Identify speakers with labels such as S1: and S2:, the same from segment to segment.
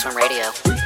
S1: Transform Radio.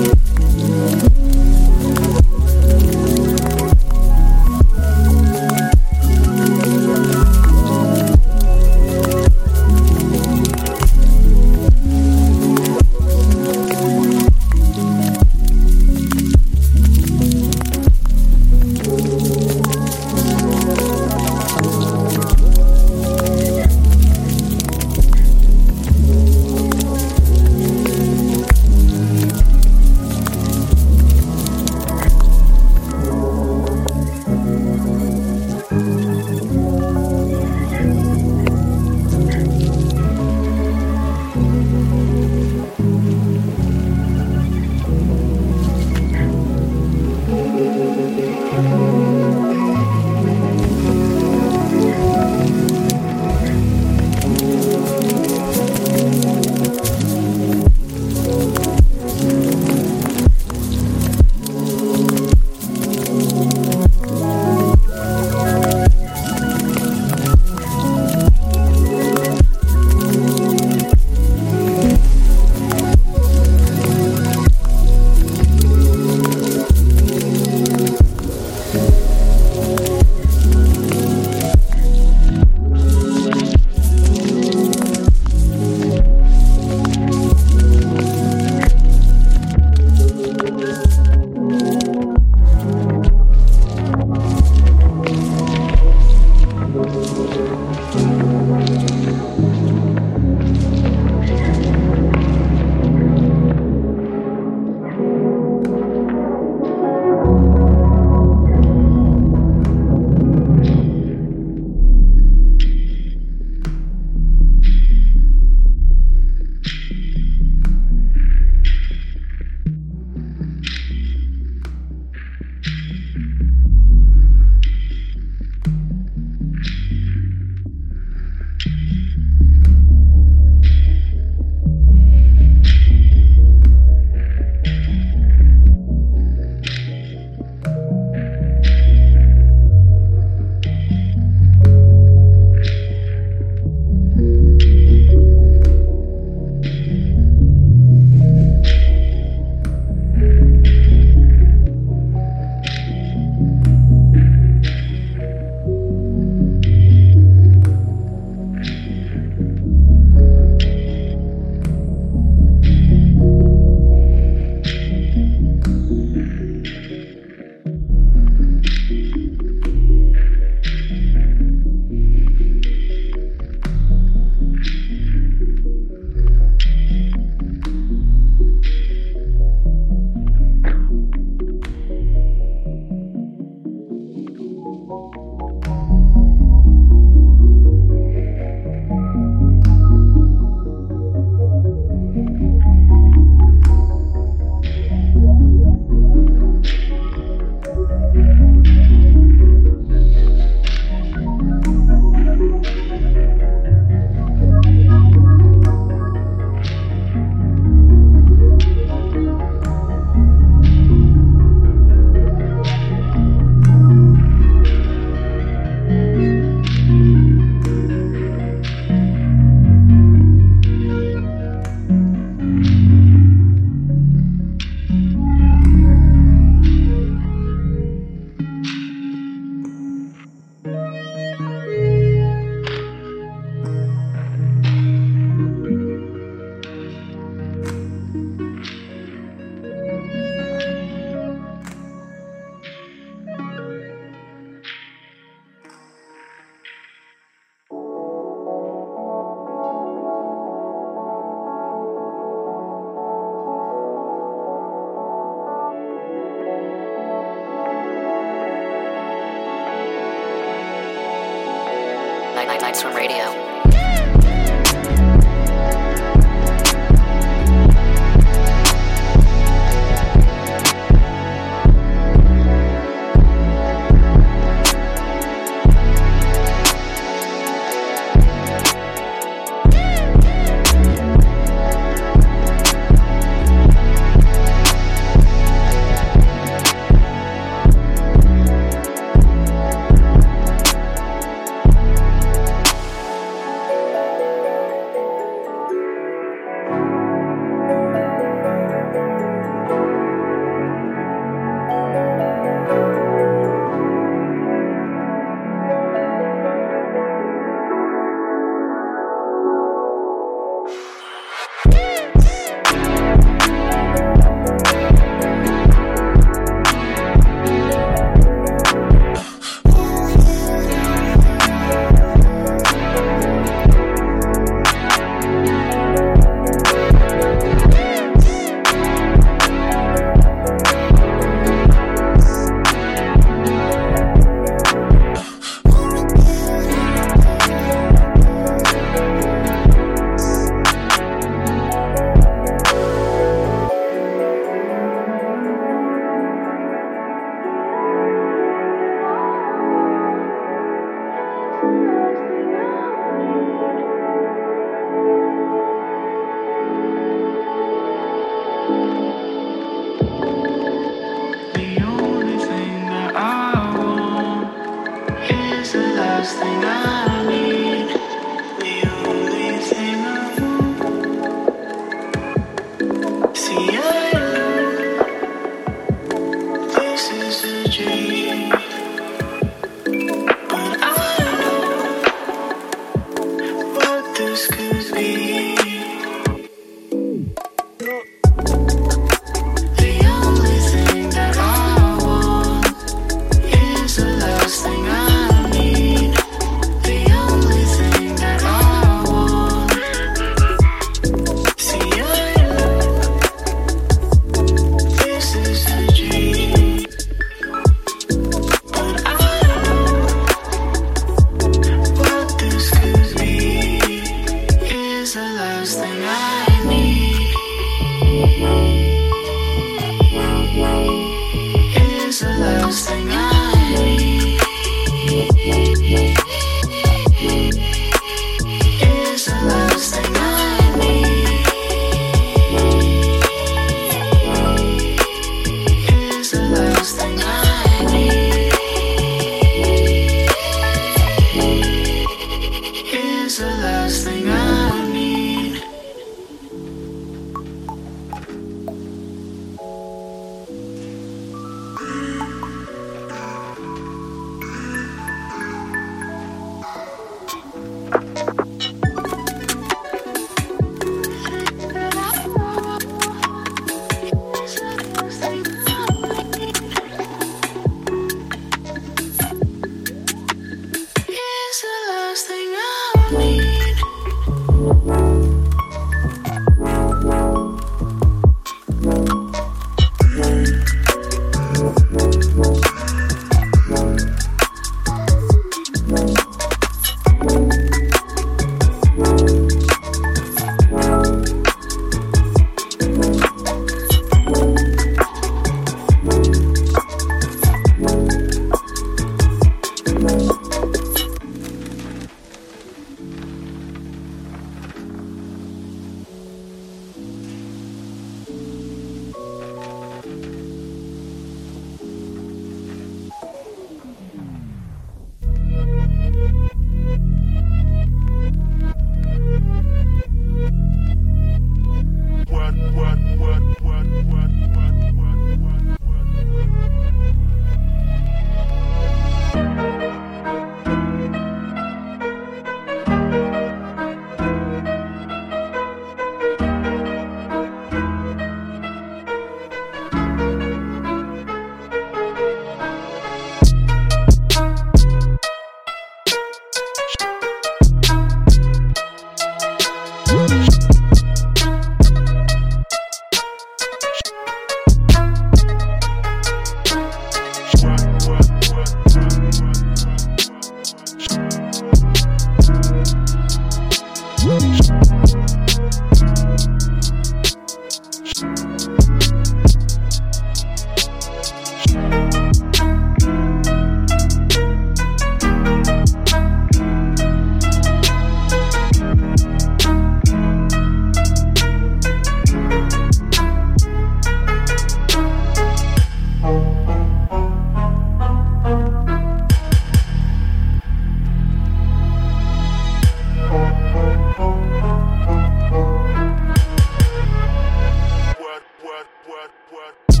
S2: work.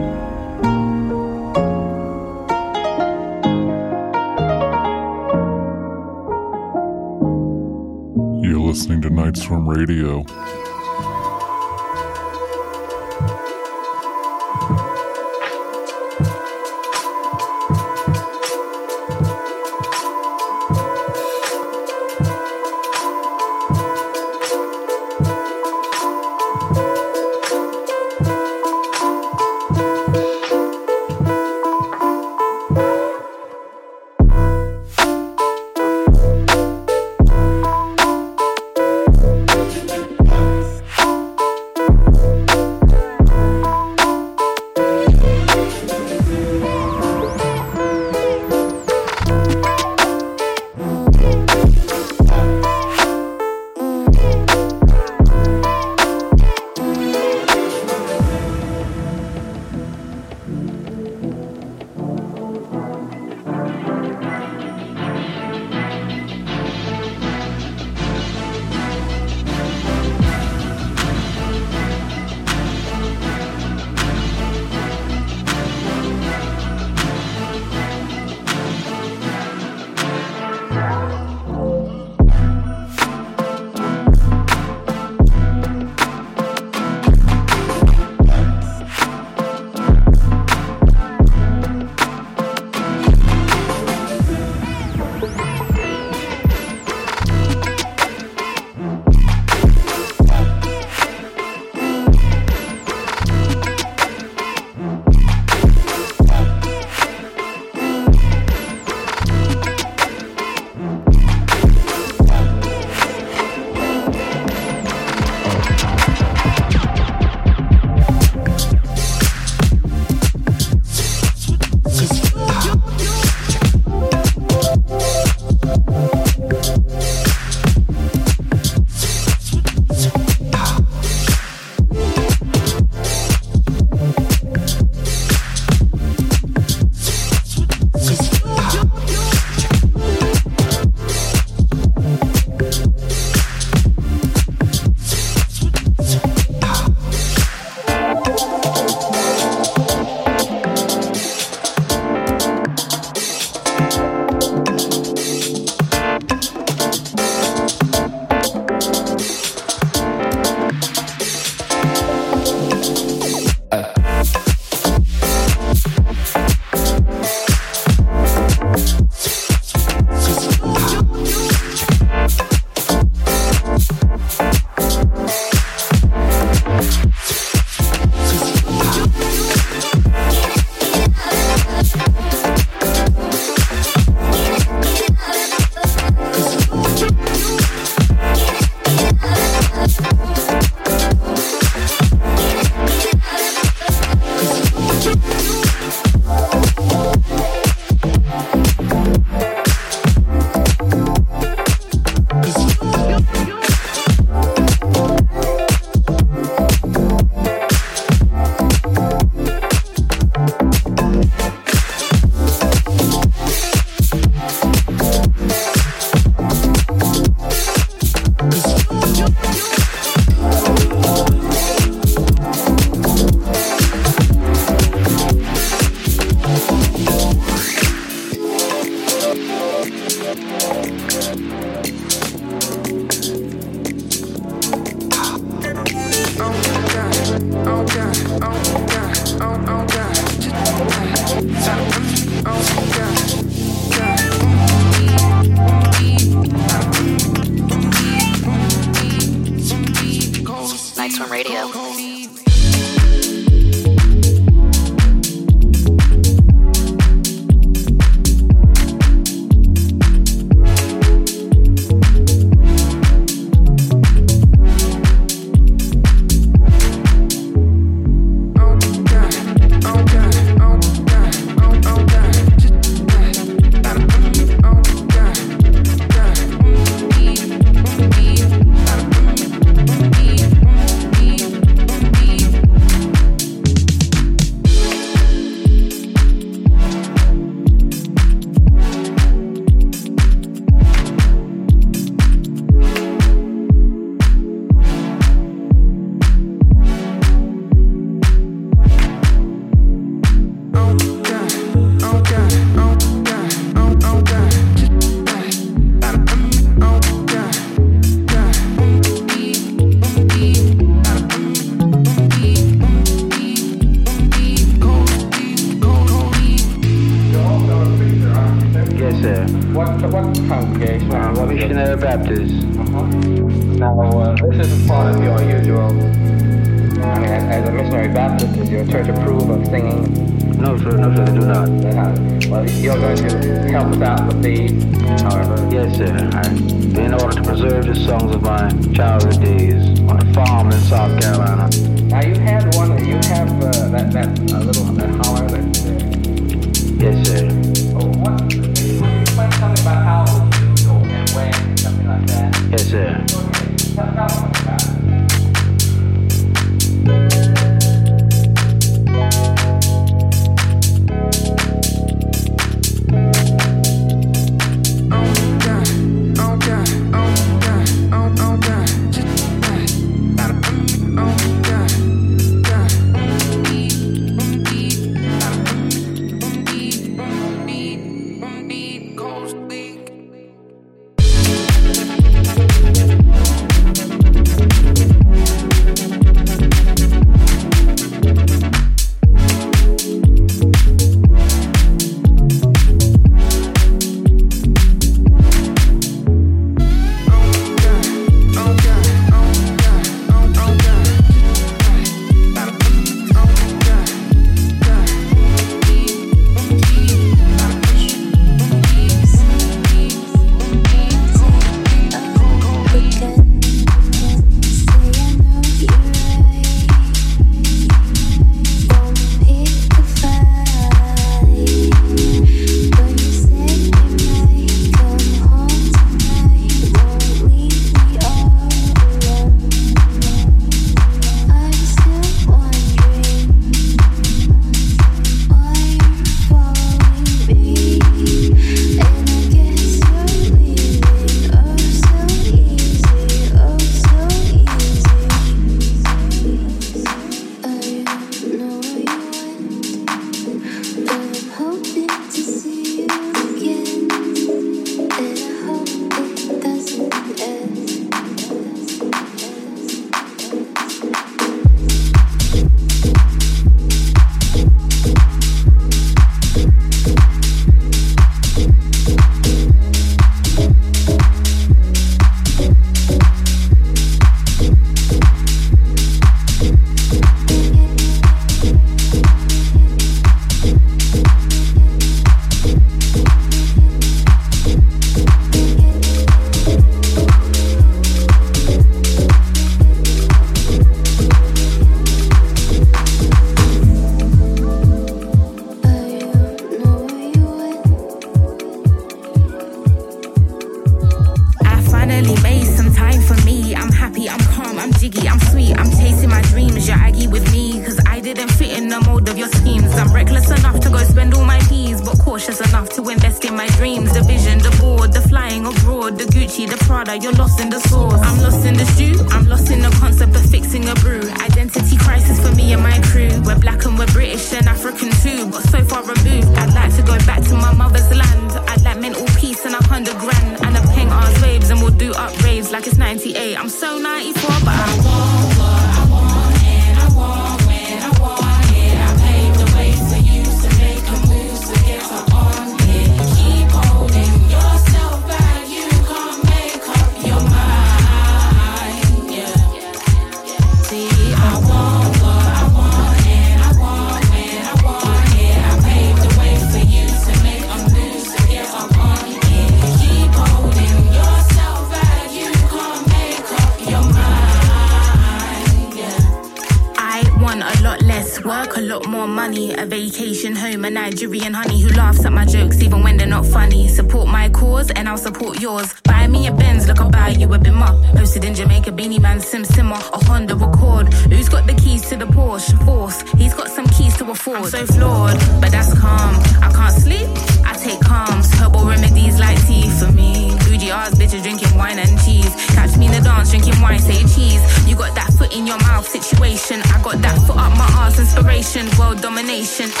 S2: drinking wine and
S3: cheese. Catch me in the dance, drinking wine, say
S2: cheese. You got that foot in your mouth situation. I got that
S4: foot up
S5: my ass
S1: inspiration, world domination.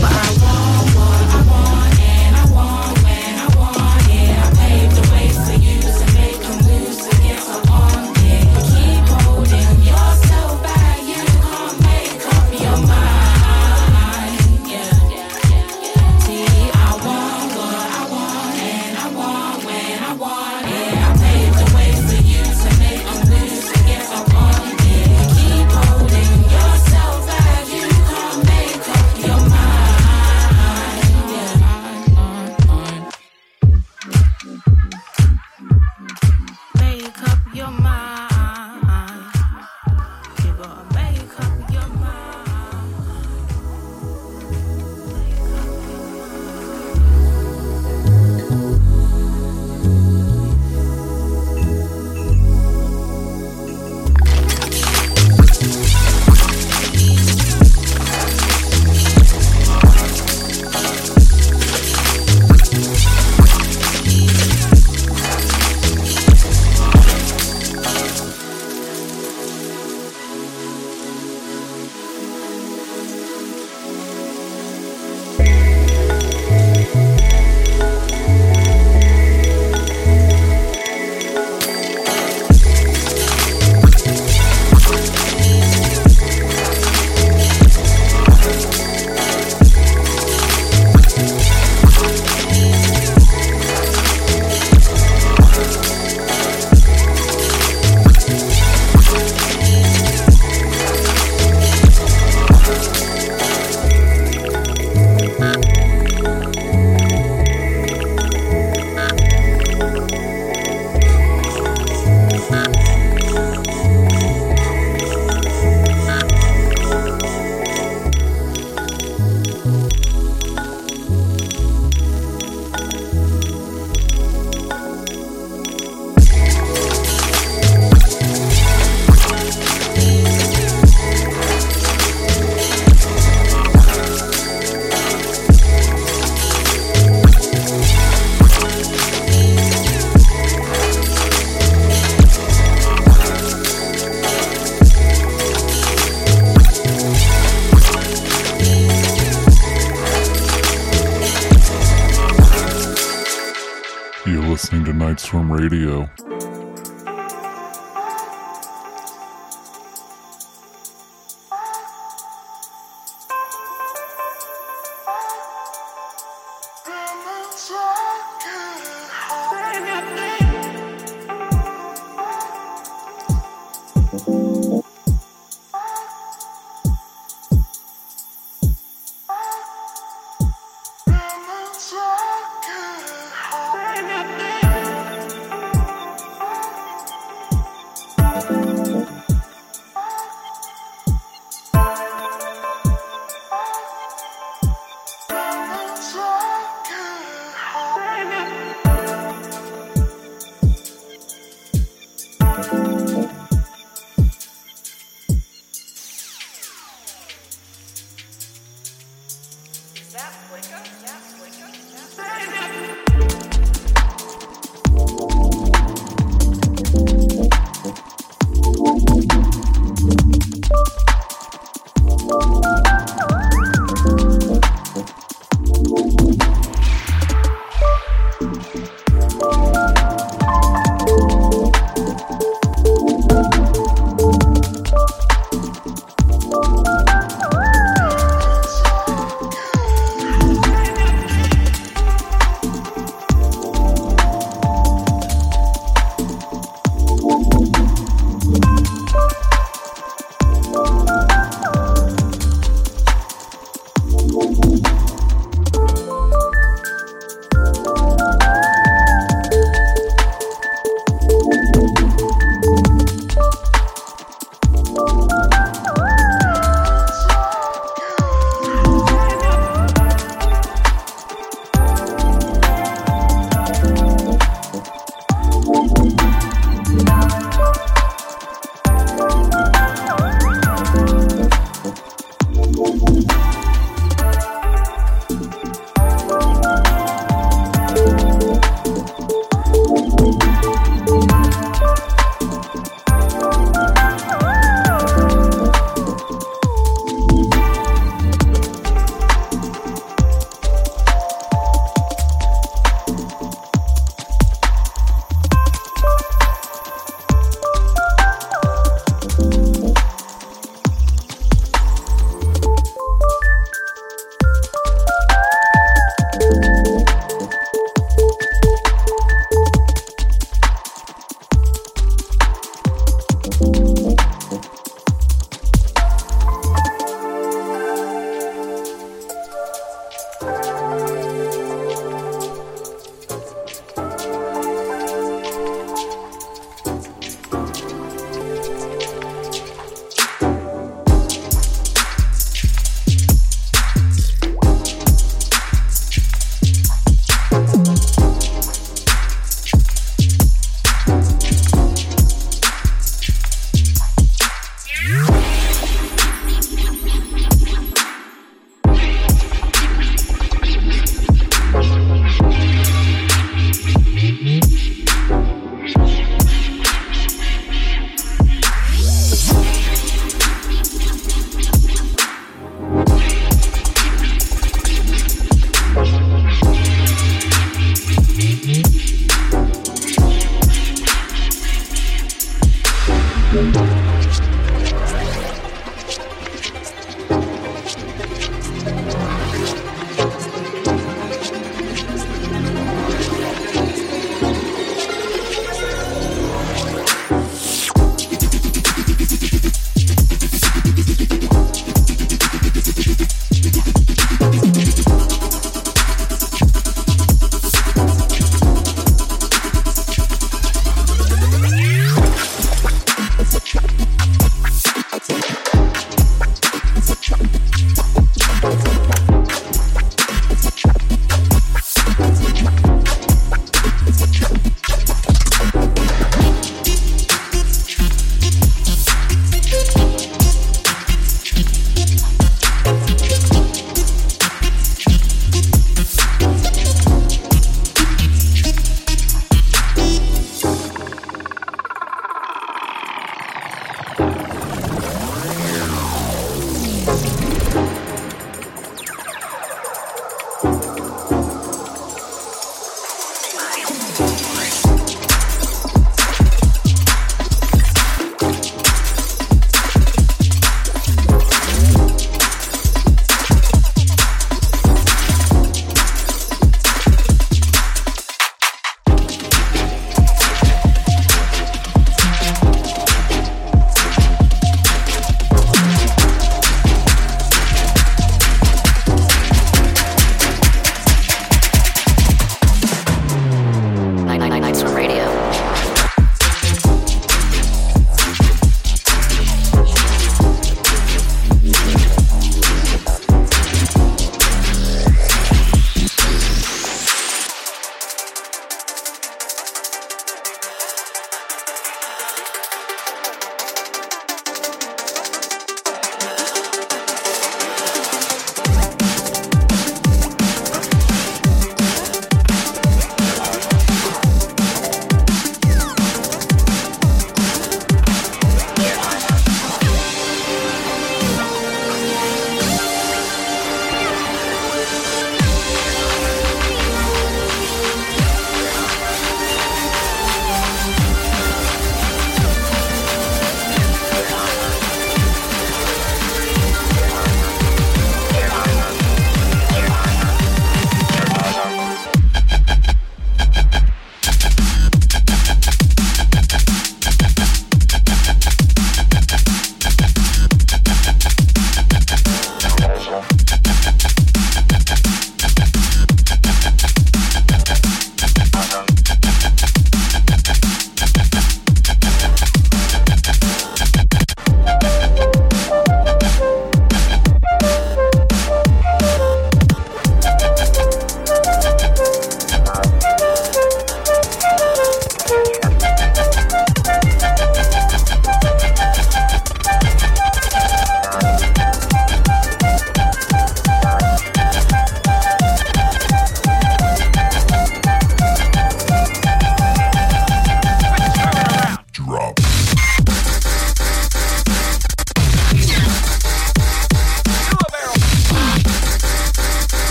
S6: But I want.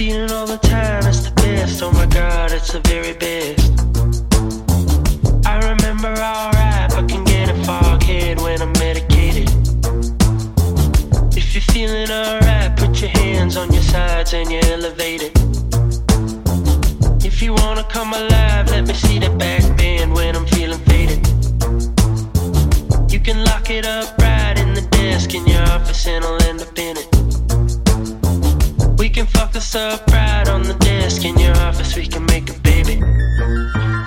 S7: It all the time, it's the best. Oh my god, it's the very best. I remember alright, but can get a foghead when I'm medicated. If you're feeling alright, put your hands on your sides and you're elevated. If you wanna come alive, let me see the back bend when I'm feeling faded. You can lock it up right in the desk in your office and I'll This up right on the desk in your office, we can make a baby.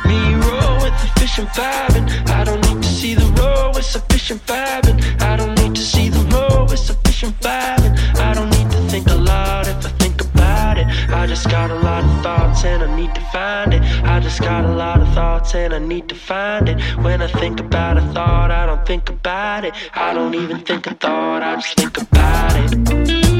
S7: Me roll with the fish and vibing. I don't need to see the roll with sufficient vibing. I don't need to see the roll with sufficient vibing. I don't need to think a lot if I think about it. I just got a lot of thoughts and I need to find it. I just got a lot of thoughts and I need to find it. When I think about a thought, I don't think about it. I don't even think a thought, I just think about it.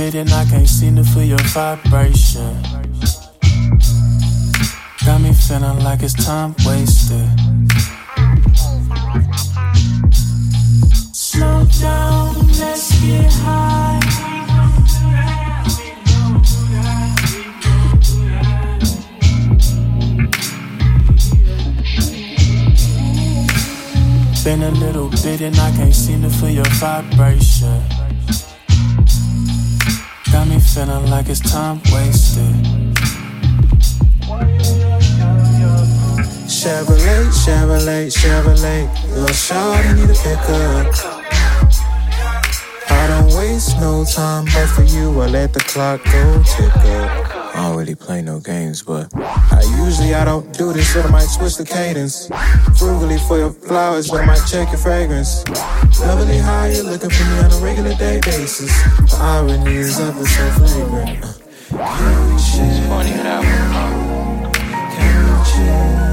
S1: sit and I
S8: can't seem to feel your vibration. Got me feeling like it's time wasted. Slow down, let's get high. Been a little bit and I can't seem to feel your vibration. Feeling like it's time wasted.
S9: Chevrolet, Chevrolet, Chevrolet. Little shawty need a pickup. I don't waste no time, but for you, I let the clock go tick up. I don't really play no games, but I usually I don't do this, but I might switch the cadence. Frugally for your flowers, but I might check your fragrance. Lovely how you're looking for me on a regular day basis. The irony is of the so flagrant. Can we chill? Funny how. I Can we chill?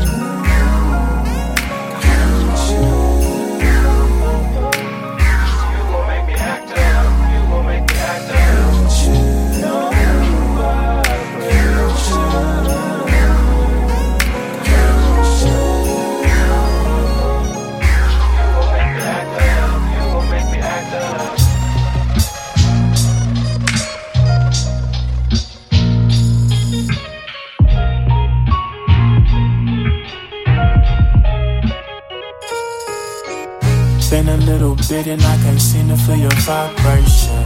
S8: Little bit and I can't seem to feel your vibration.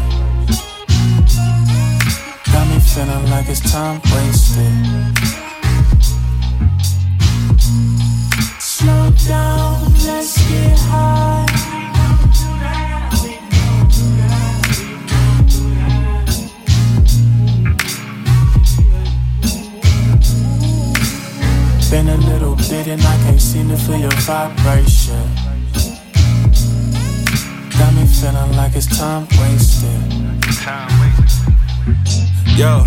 S8: Got me feeling like it's time wasted. Slow down, let's get high. Been a little bit and I can't seem to feel your vibration. Feeling like it's time wasted.
S10: Yo.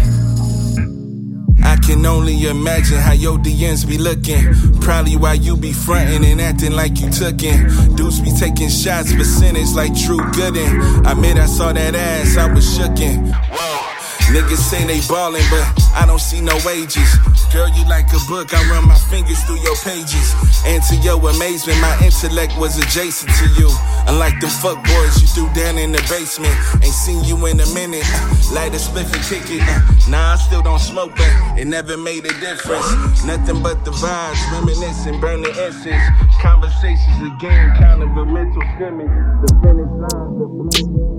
S10: I can only imagine how your DMs be looking. Probably why you be frontin' and acting like you tookin'. Dudes be taking shots, percentage like Drew Gooden. I admit I saw that ass, I was shookin'. Whoa. Niggas say they ballin', but I don't see no wages. Girl, you like a book, I run my fingers through your pages. And to your amazement, my intellect was adjacent to you. Unlike them fuck boys you threw down in the basement. Ain't seen you in a minute. Uh, light a spliff and kick it. Uh. Nah, I still don't smoke, but it never made a difference. Nothing but the vibes, reminiscing, burn the incense. Conversations again, kind of a mental scrimmage. The finish line, the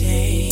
S11: you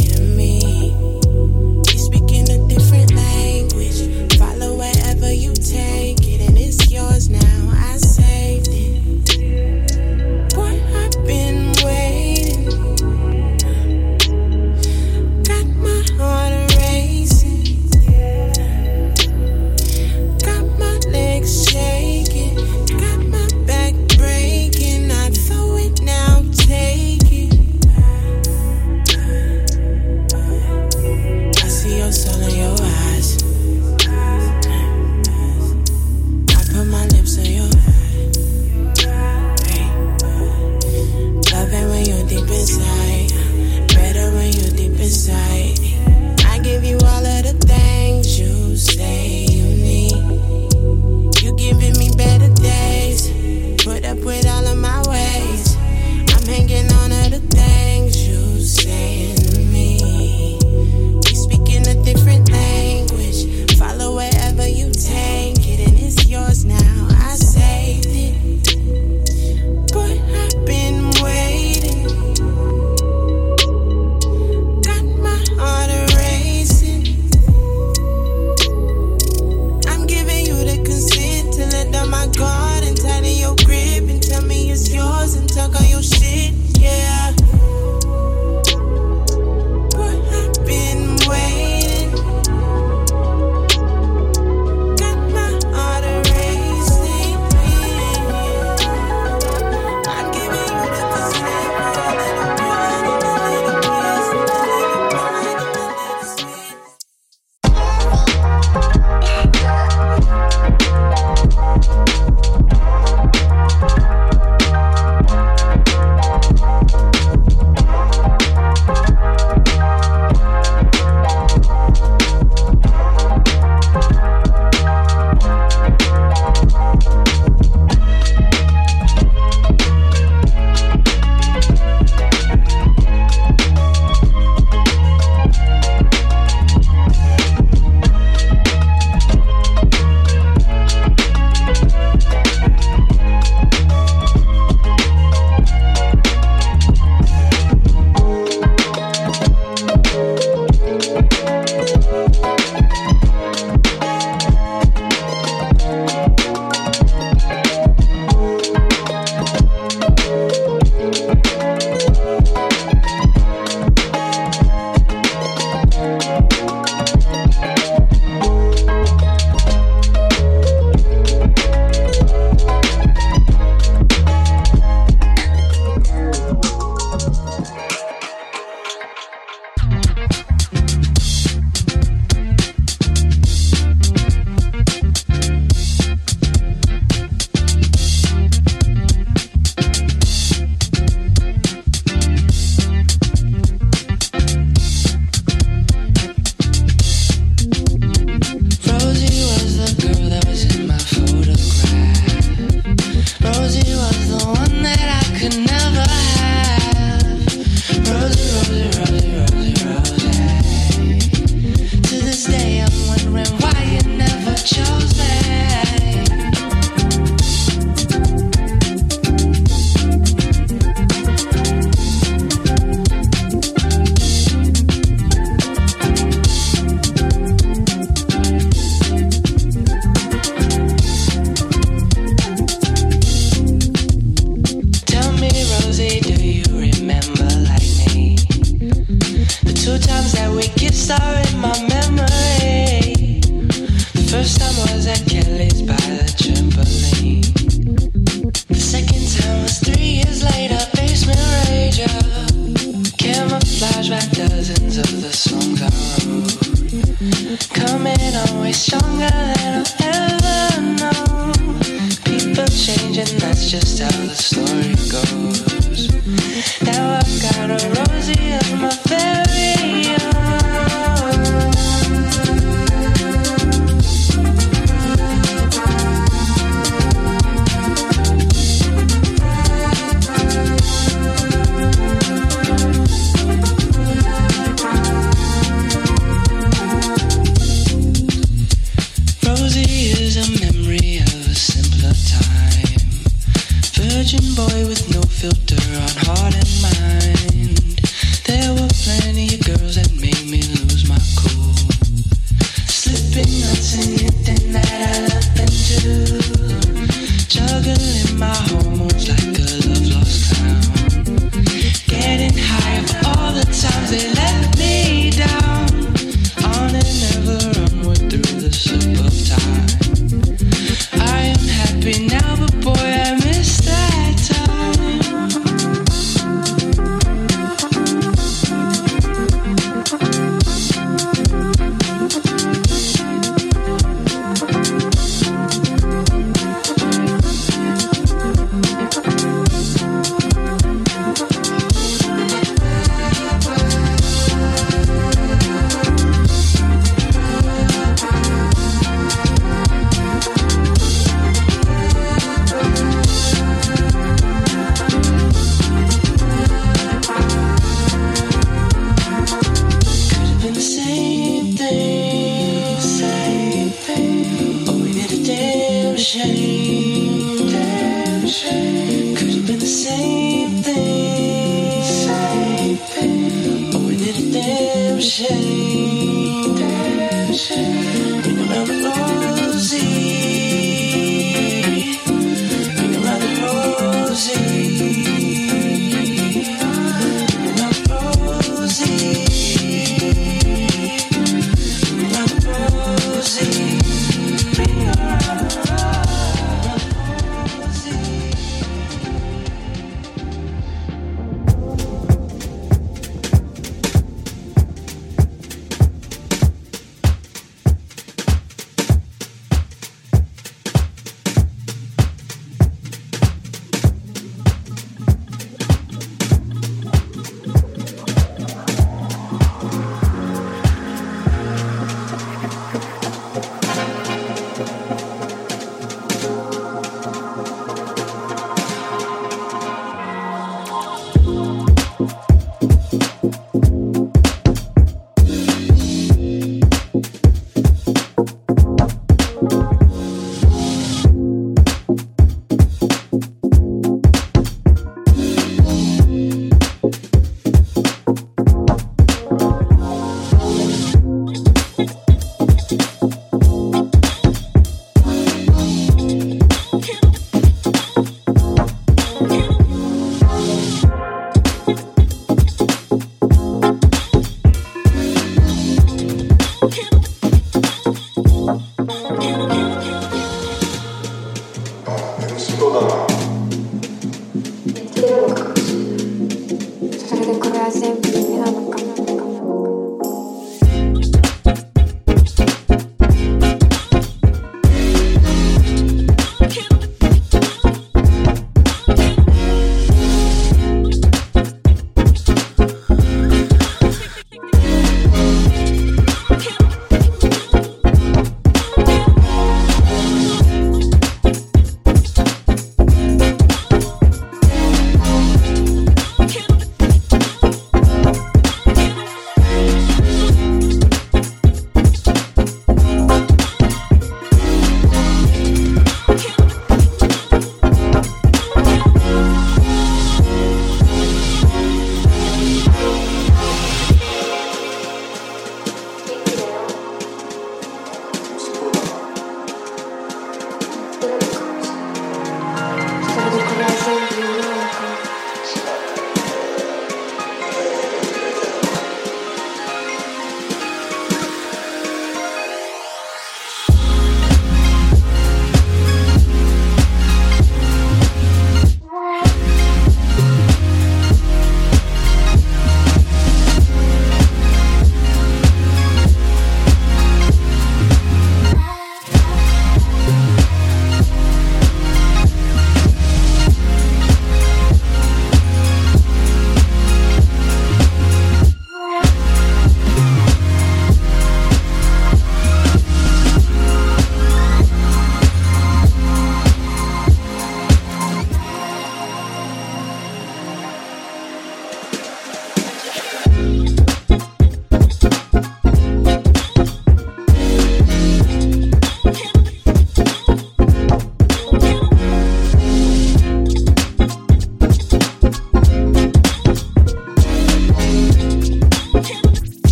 S8: Don't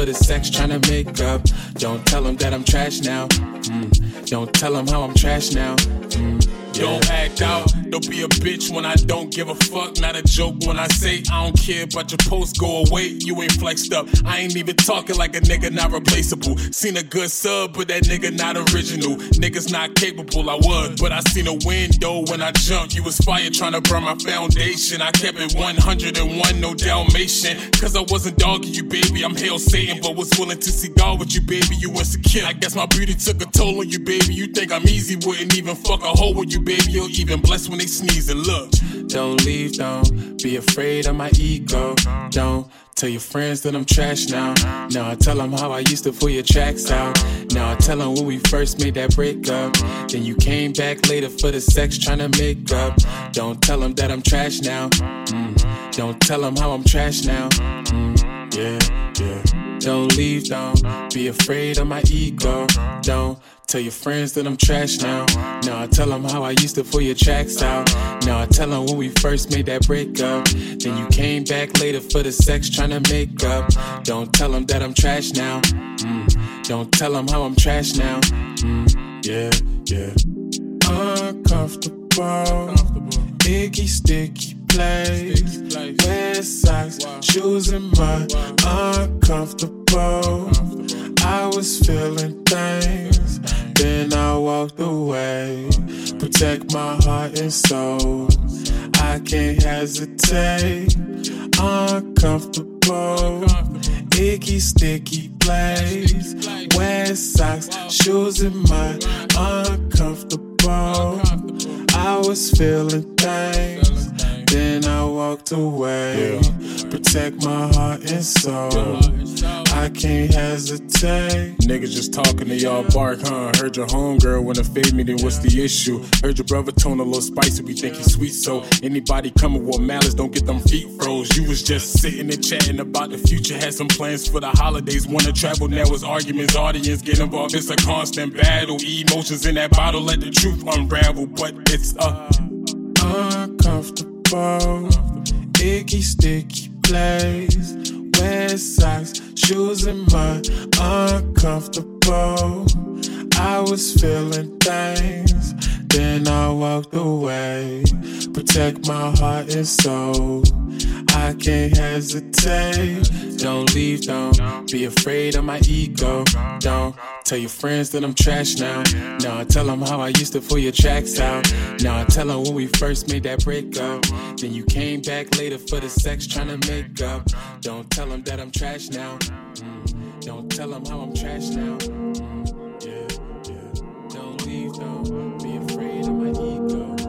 S8: for the sex trying to make up. Don't tell them that I'm trash now. Mm. Don't tell them how I'm trash now. Mm.
S10: Don't act out. Don't be a bitch when I don't give a fuck. Not a joke when I say I don't care about your post. Go away. You ain't flexed up. I ain't even talking like a nigga not replaceable. Seen a good sub, but that nigga not original. Niggas not capable. I was, but I seen a window when I jumped. You was fire trying to burn my foundation. I kept it 101, no Dalmatian. Cause I wasn't dogging you, baby. I'm hell Satan, but was willing to see God with you, baby. You was insecure. I guess my beauty took a toll on you, baby. You think I'm easy, wouldn't even fuck a hole with you, baby. You're even blessed when they sneeze and look.
S8: Don't leave, don't be afraid of my ego. Don't tell your friends that I'm trash now. Now I tell them how I used to pull your tracks out. Now I tell them when we first made that breakup. Then you came back later for the sex trying to make up. Don't tell them that I'm trash now. Mm. Don't tell them how I'm trash now. Mm, yeah, yeah. Don't leave, don't be afraid of my ego. Don't tell your friends that I'm trash now. Now I tell them how I used to pull your tracks out. Now I tell them when we first made that breakup. Then you came back later for the sex trying to make up. Don't tell them that I'm trash now. Mm, don't tell them how I'm trash now. Mm, yeah, yeah. Uncomfortable, icky, sticky place. Wear socks, shoes in my uncomfortable. I was feeling things, then I walked away. Protect my heart and soul. I can't hesitate. Uncomfortable, icky, sticky place. Wear socks, shoes in my uncomfortable. I was feeling things, walked away. Protect my heart and soul. I can't hesitate.
S12: Niggas just talking to y'all bark, huh? Heard your homegirl wanna fade me, then what's the issue? Heard your brother tone a little spicy, we think he's sweet, so anybody coming with malice, don't get them feet froze. You was just sitting and chatting about the future, had some plans for the holidays, wanna travel, now it's arguments, audience get involved, it's a constant battle. Emotions in that bottle, let the truth unravel, but it's a
S8: uncomfortable, icky, sticky place. Wear socks, shoes in my uncomfortable. I was feeling things, then I walked away. Protect my heart and soul. I can't hesitate. Don't leave, don't be afraid of my ego. Don't tell your friends that I'm trash now. Now I tell them how I used to pull your tracks out. Now I tell them when we first made that breakup. Then you came back later for the sex trying to make up. Don't tell them that I'm trash now. Mm, Don't tell them how I'm trash now. Mm, Yeah, yeah. Don't leave, don't of my ego.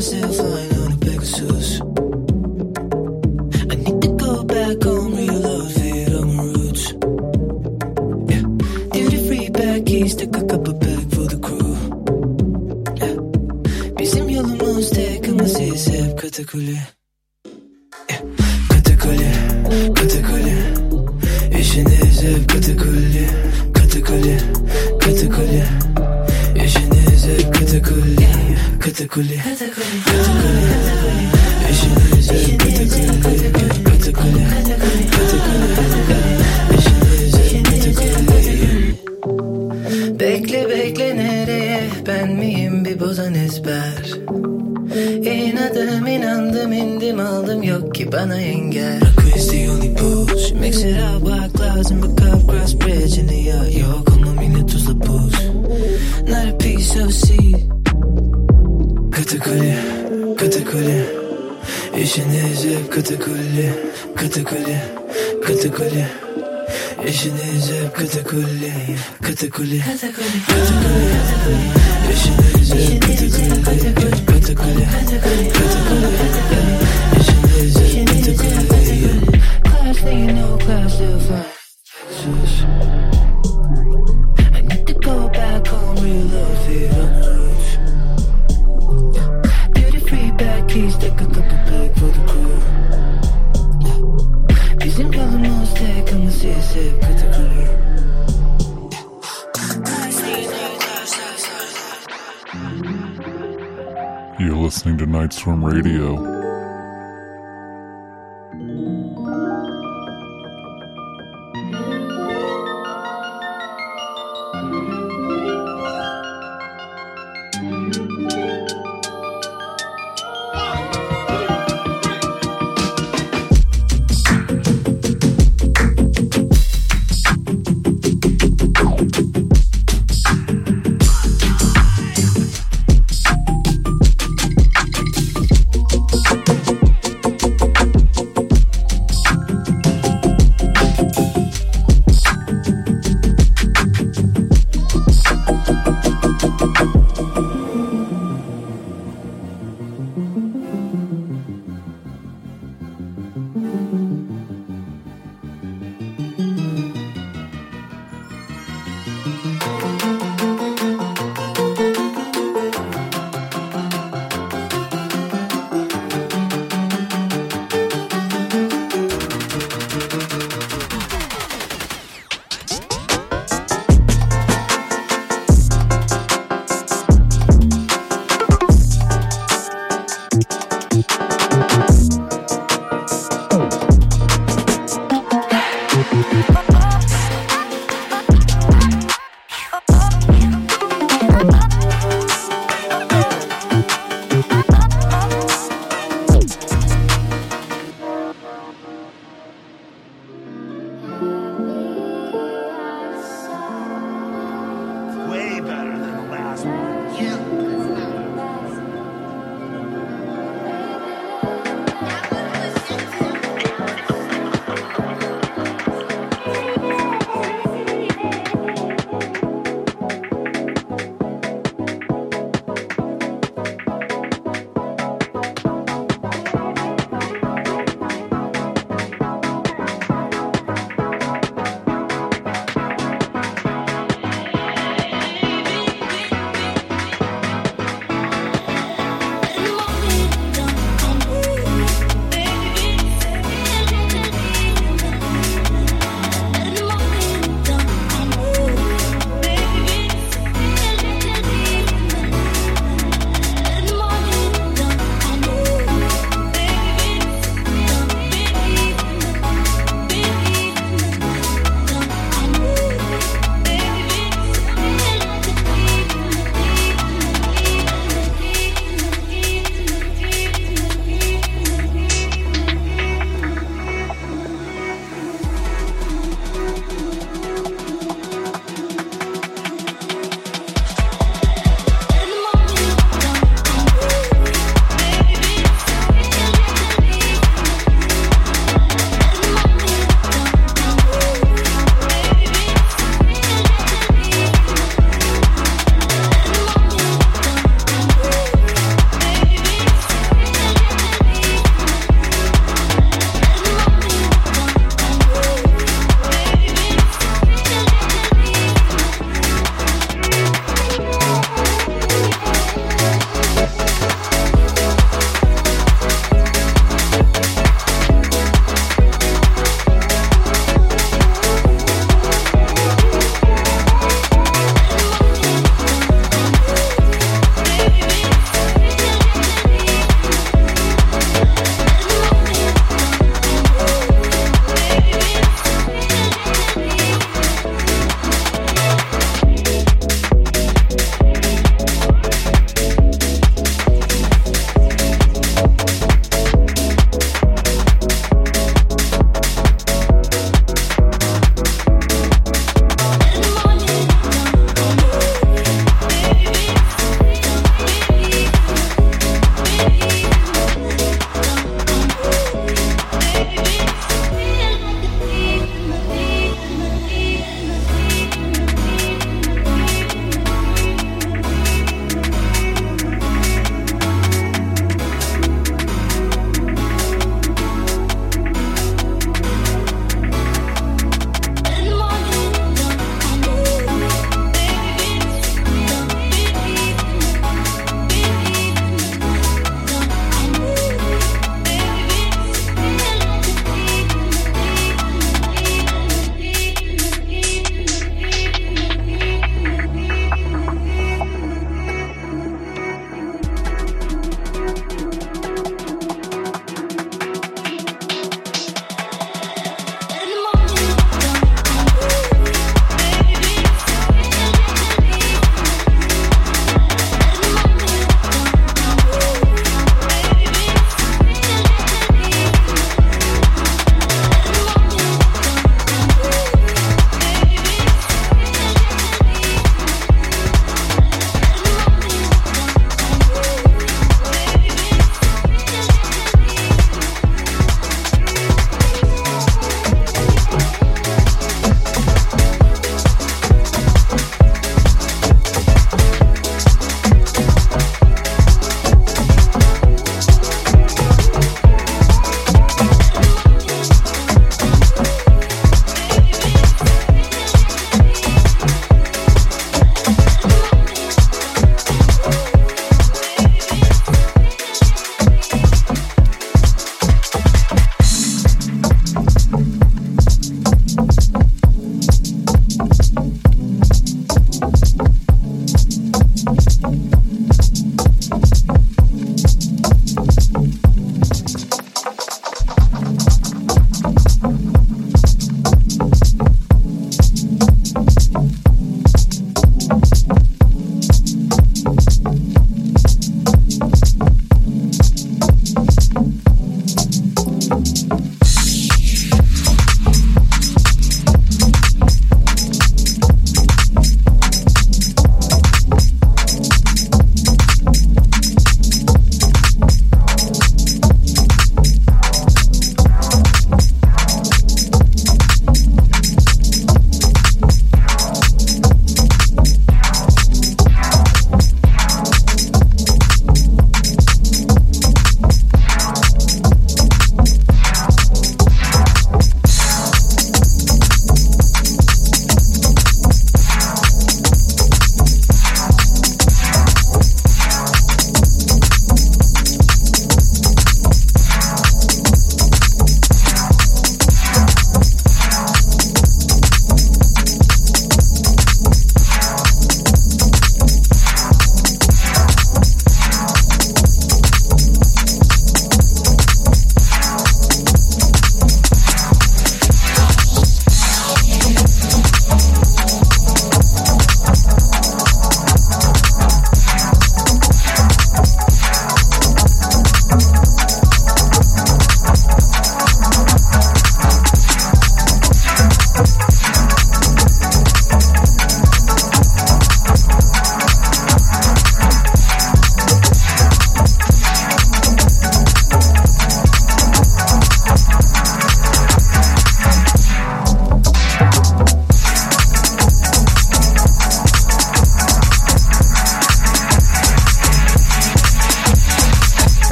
S13: myself flying Duty free back keys, took a couple back for the crew. Bizim yolumuz tek ama siz hep katakule. Yeah. Katakule, katakule. İşiniz hep katakule, katakule, katakule.